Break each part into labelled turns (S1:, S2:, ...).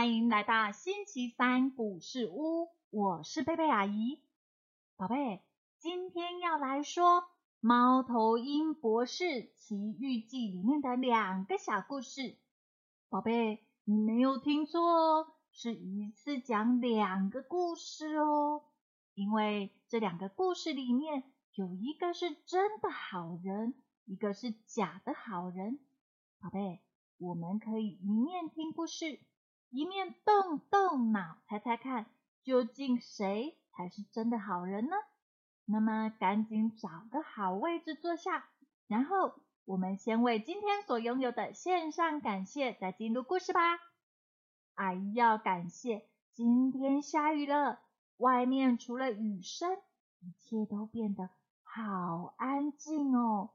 S1: 欢迎来到星期三故事屋，我是贝贝阿姨。宝贝，今天要来说《猫头鹰博士奇遇记》里面的两个小故事。宝贝，你没有听错哦，是一次讲两个故事哦。因为这两个故事里面有一个是真的好人，一个是假的好人。宝贝，我们可以一面听故事。一面动动脑，猜猜看，究竟谁才是真的好人呢？那么赶紧找个好位置坐下，然后我们先为今天所拥有的献上感谢，再进入故事吧。阿姨要感谢今天下雨了，外面除了雨声，一切都变得好安静哦。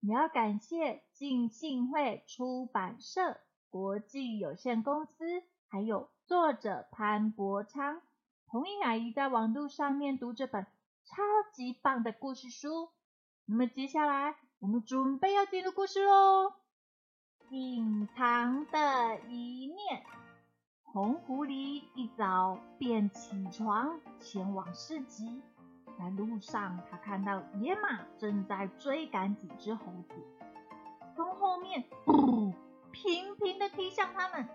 S1: 也要感谢进信会出版社。国际有限公司，还有作者潘伯昌，同意阿姨在网络上面读这本超级棒的故事书。那么接下来我们准备要进入故事喽。隐藏的一面，红狐狸一早便起床前往市集，在路上他看到野马正在追赶几只猴子，从后面。频频的踢向他们，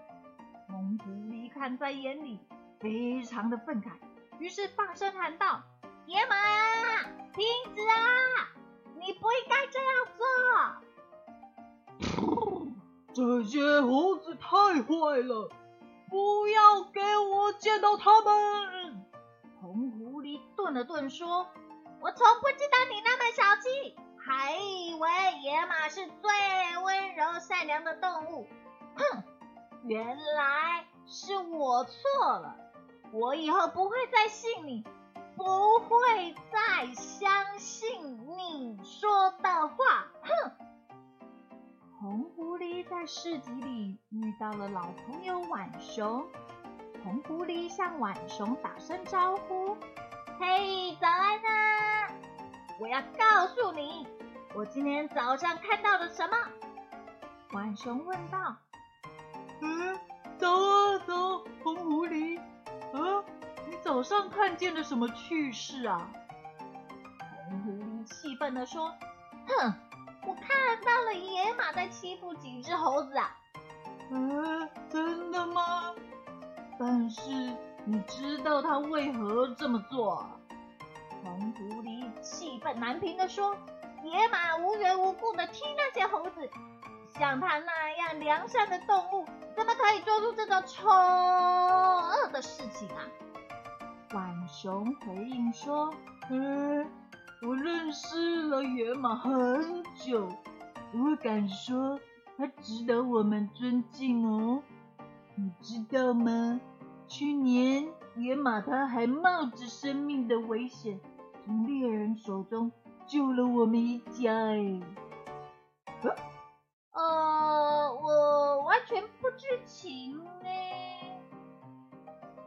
S1: 红狐狸看在眼里，非常的愤慨，于是大声喊道：“野马，停止啊！你不应该这样
S2: 做！这些猴子太坏了，不要给我见到他们！”
S1: 红狐狸顿了顿说：“我从不知道你那么小气。”还以为野马是最温柔善良的动物，哼！原来是我错了，我以后不会再信你，不会再相信你说的话，哼！红狐狸在市集里遇到了老朋友浣熊，红狐狸向浣熊打声招呼：“嘿，早安啊！”我要告诉你，我今天早上看到了什么？浣熊问道。
S2: 嗯，走啊走，红狐狸。啊，你早上看见了什么趣事啊？
S1: 红狐狸气愤地说：“哼，我看到了野马在欺负几只猴子啊。”
S2: 嗯，真的吗？但是你知道他为何这么做？
S1: 红狐狸气愤难平地说：“野马无缘无故的踢那些猴子，像他那样良善的动物，怎么可以做出这种丑恶的事情啊？”浣熊回应说：“
S2: 嗯，我认识了野马很久，我敢说他值得我们尊敬哦。你知道吗？去年野马它还冒着生命的危险。”从猎人手中救了我们一家，哎，
S1: 呃，我完全不知情呢。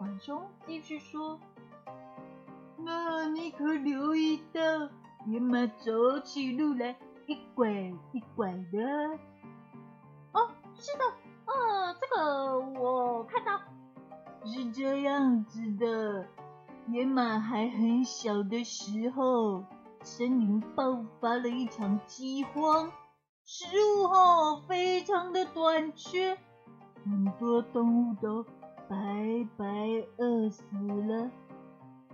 S2: 浣熊继续说：“那你可留意到野马走起路来一拐一拐的？”
S1: 哦，是的，呃，这个我看到
S2: 是这样子的。野马还很小的时候，森林爆发了一场饥荒，食物哈非常的短缺，很多动物都白白饿死了。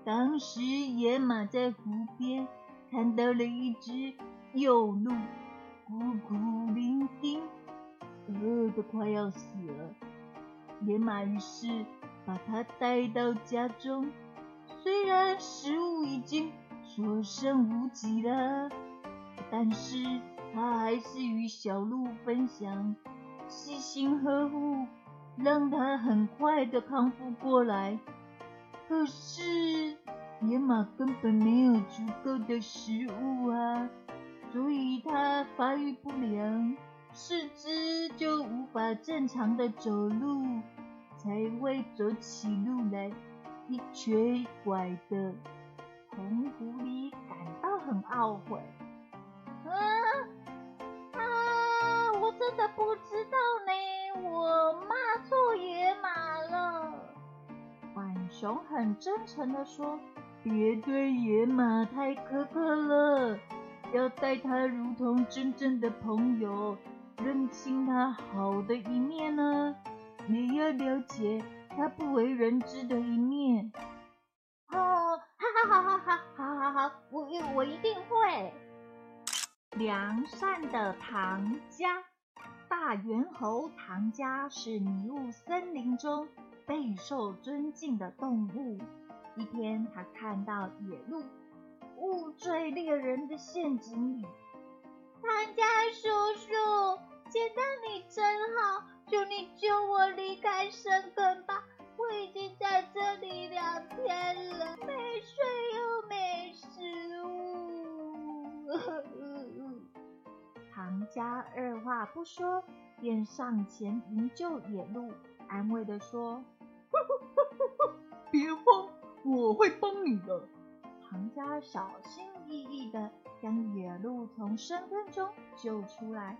S2: 当时野马在湖边看到了一只幼鹿，孤苦伶仃，饿得快要死了。野马于是把它带到家中。虽然食物已经所剩无几了，但是他还是与小鹿分享，细心呵护，让它很快的康复过来。可是野马根本没有足够的食物啊，所以它发育不良，四肢就无法正常的走路，才会走起路来。一瘸一拐的红狐狸感到很懊悔。
S1: 啊！真的不知道呢，我骂错野马了。浣熊很真诚的说：“
S2: 别对野马太苛刻了，要待它如同真正的朋友，认清它好的一面呢，也要了解它不为人知的一面。”
S1: 哦，哈哈哈哈好好好，我我一定会。良善的唐家，大猿猴唐家是迷雾森林中。备受尊敬的动物。一天，他看到野鹿误坠猎人的陷阱里。
S3: 唐家叔叔，见到你真好，求你救我离开深坑吧！我已经在这里两天了，
S1: 家二话不说，便上前营救野鹿，安慰的说。
S2: 别慌，我会帮你的。
S1: 唐家小心翼翼的将野鹿从深坑中救出来。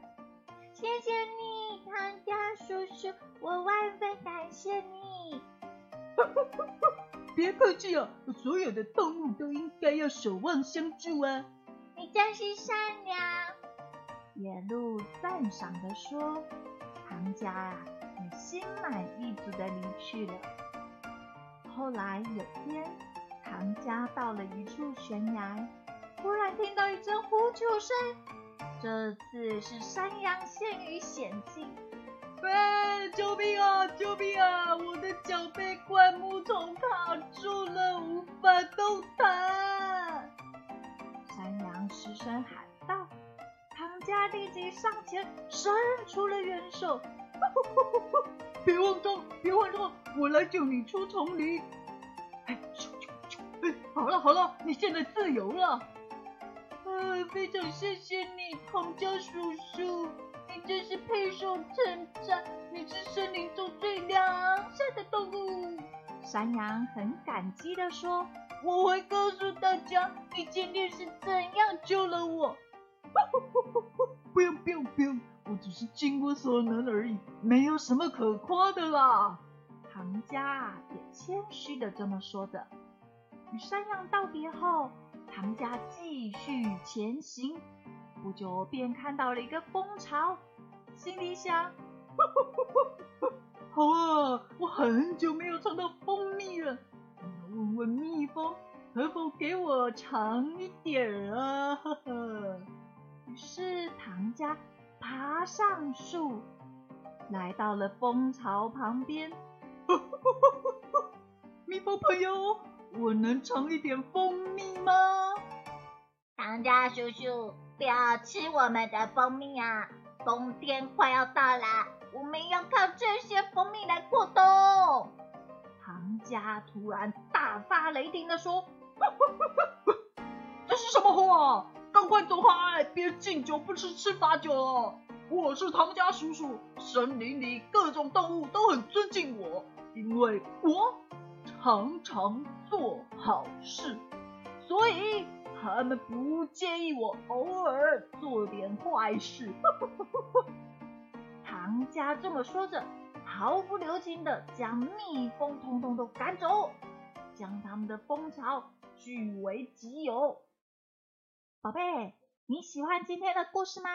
S3: 谢谢你，唐家叔叔，我万分感谢你。
S2: 别客气啊，所有的动物都应该要守望相助啊。
S3: 你真是善良。
S1: 野鹿赞赏地说。唐家啊。心满意足的离去了。后来有天，唐家到了一处悬崖，忽然听到一阵呼救声。这次是山羊陷于险境，
S2: 喂，救命啊！救命啊！我的脚被灌木丛卡住了，无法动弹。
S1: 山羊失声喊家立即上前，伸出了援手。
S2: 别慌张，别慌张，我来救你出丛林。哎，咻咻咻！哎，好了好了，你现在自由了。
S3: 呃，非常谢谢你，唐家叔叔，你真是配受称赞。你是森林中最良善的动物。
S1: 山羊很感激地说：“
S3: 我会告诉大家，你今天是怎样救了我。”
S2: 不用不用不用。我只是尽我所能而已，没有什么可夸的啦。
S1: 唐家也谦虚的这么说着。与山羊道别后，唐家继续前行。不久便看到了一个蜂巢，心里想：
S2: 好啊，我很久没有尝到蜂蜜了，我要问问蜜蜂，可否给我尝一点啊？呵呵。
S1: 于是唐家。爬上树，来到了蜂巢旁边。
S2: 蜜蜂朋友，我能尝一点蜂蜜吗？
S3: 唐家叔叔，不要吃我们的蜂蜜啊！冬天快要到了，我们要靠这些蜂蜜来过冬。
S1: 唐家突然大发雷霆的说：“
S2: 这是什么话？”赶快走开！别敬酒不吃吃罚酒。我是唐家叔叔，森林里各种动物都很尊敬我，因为我常常做好事，所以他们不介意我偶尔做点坏事。
S1: 唐家这么说着，毫不留情的将蜜蜂通通都赶走，将他们的蜂巢据为己有。宝贝，你喜欢今天的故事吗？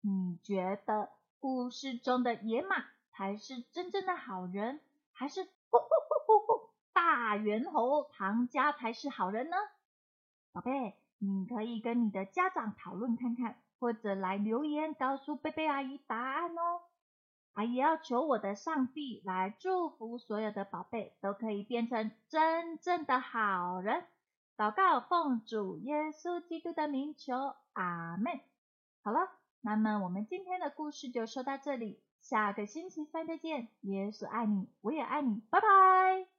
S1: 你觉得故事中的野马才是真正的好人，还是 大猿猴唐家才是好人呢？宝贝，你可以跟你的家长讨论看看，或者来留言告诉贝贝阿姨答案哦。阿姨要求我的上帝来祝福所有的宝贝都可以变成真正的好人。祷告，奉主耶稣基督的名求，阿门。好了，那么我们今天的故事就说到这里，下个星期三再见。耶稣爱你，我也爱你，拜拜。